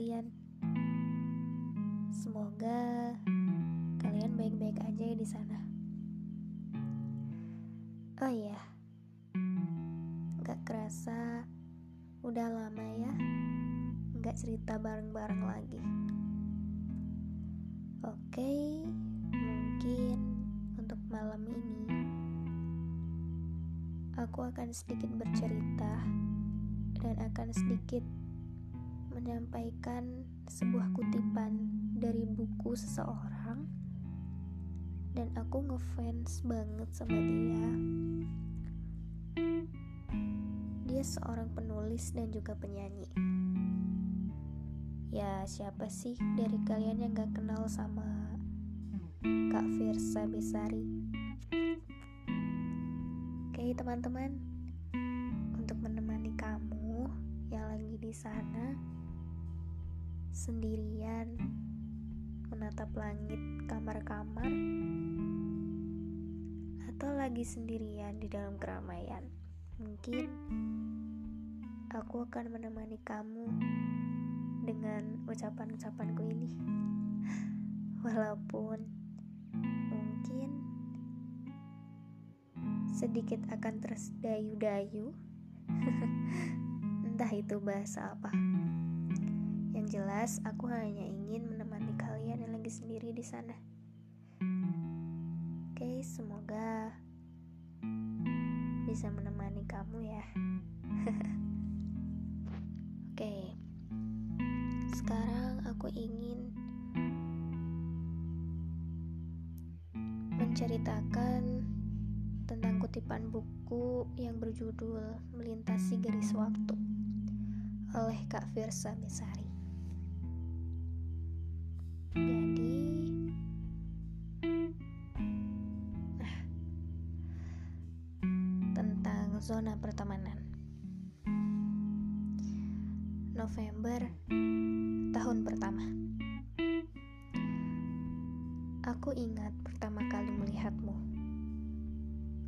kalian? Semoga kalian baik-baik aja ya di sana. Oh iya, gak kerasa udah lama ya gak cerita bareng-bareng lagi. Oke, mungkin untuk malam ini aku akan sedikit bercerita dan akan sedikit menyampaikan sebuah kutipan dari buku seseorang dan aku ngefans banget sama dia. Dia seorang penulis dan juga penyanyi. Ya siapa sih dari kalian yang gak kenal sama Kak Firsa Besari? Oke teman-teman. Untuk menemani kamu yang lagi di sana sendirian menatap langit kamar-kamar atau lagi sendirian di dalam keramaian. Mungkin aku akan menemani kamu dengan ucapan-ucapanku ini. Walaupun mungkin sedikit akan tersedayu-dayu. Entah itu bahasa apa. Jelas, aku hanya ingin menemani kalian yang lagi sendiri di sana. Oke, semoga bisa menemani kamu ya. Oke, sekarang aku ingin menceritakan tentang kutipan buku yang berjudul Melintasi Garis Waktu oleh Kak Firsa Besari. Jadi, nah, tentang zona pertemanan. November tahun pertama. Aku ingat pertama kali melihatmu.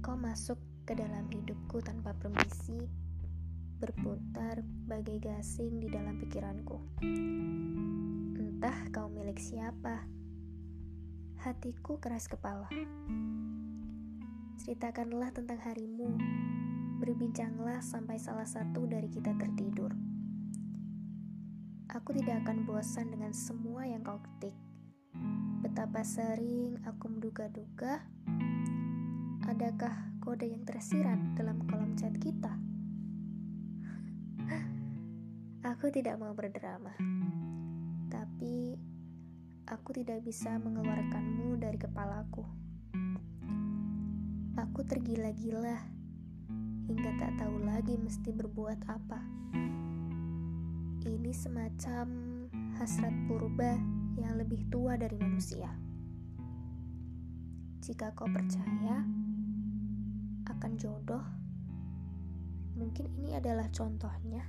Kau masuk ke dalam hidupku tanpa permisi, berputar bagai gasing di dalam pikiranku. Entah kau milik siapa. Hatiku keras kepala. Ceritakanlah tentang harimu. Berbincanglah sampai salah satu dari kita tertidur. Aku tidak akan bosan dengan semua yang kau ketik. Betapa sering aku menduga-duga, adakah kode yang tersirat dalam kolom chat kita? Aku tidak mau berdrama aku tidak bisa mengeluarkanmu dari kepalaku. Aku tergila-gila hingga tak tahu lagi mesti berbuat apa. Ini semacam hasrat purba yang lebih tua dari manusia. Jika kau percaya akan jodoh, mungkin ini adalah contohnya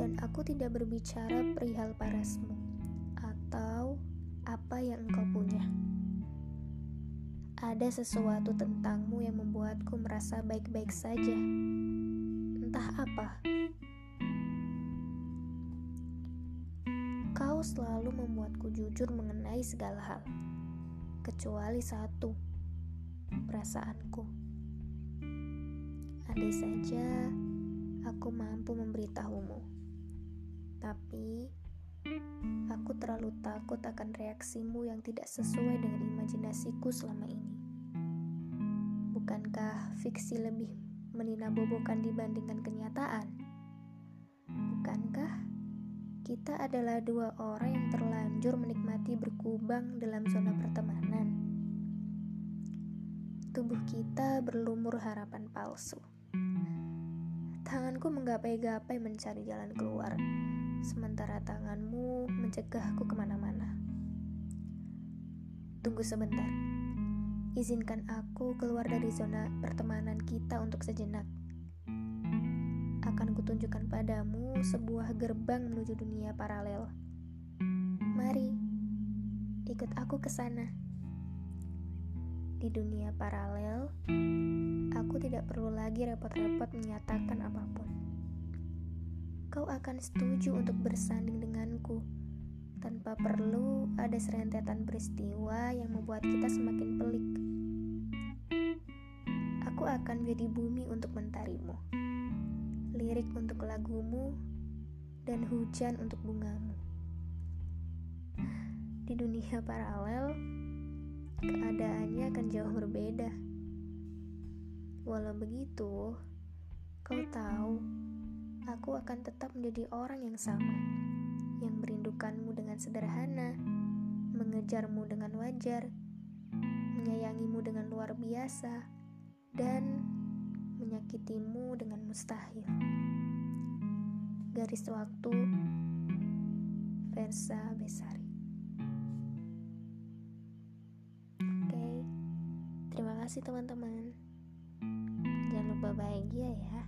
dan aku tidak berbicara perihal parasmu apa yang engkau punya. Ada sesuatu tentangmu yang membuatku merasa baik-baik saja. Entah apa. Kau selalu membuatku jujur mengenai segala hal, kecuali satu, perasaanku. Andai saja aku mampu memberitahumu. Tapi, aku terlalu takut akan reaksimu yang tidak sesuai dengan imajinasiku selama ini. Bukankah fiksi lebih meninabobokan dibandingkan kenyataan? Bukankah kita adalah dua orang yang terlanjur menikmati berkubang dalam zona pertemanan? Tubuh kita berlumur harapan palsu. Tanganku menggapai-gapai mencari jalan keluar, sementara tanganmu mencegahku ke mana-mana. Tunggu sebentar. Izinkan aku keluar dari zona pertemanan kita untuk sejenak. Akan kutunjukkan padamu sebuah gerbang menuju dunia paralel. Mari, ikut aku ke sana. Di dunia paralel, aku tidak perlu lagi repot-repot menyatakan apa pun. kau akan setuju untuk bersanding denganku tanpa perlu ada serentetan peristiwa yang membuat kita semakin pelik. Aku akan jadi bumi untuk mentarimu, lirik untuk lagumu, dan hujan untuk bungamu. Di dunia paralel, keadaannya akan jauh berbeda. Walau begitu, kau tahu aku akan tetap menjadi orang yang sama, yang merindukanmu dengan sederhana, mengejarmu dengan wajar, menyayangimu dengan luar biasa, dan menyakitimu dengan mustahil. Garis waktu Versa Besari kasih teman-teman. Jangan lupa bahagia ya.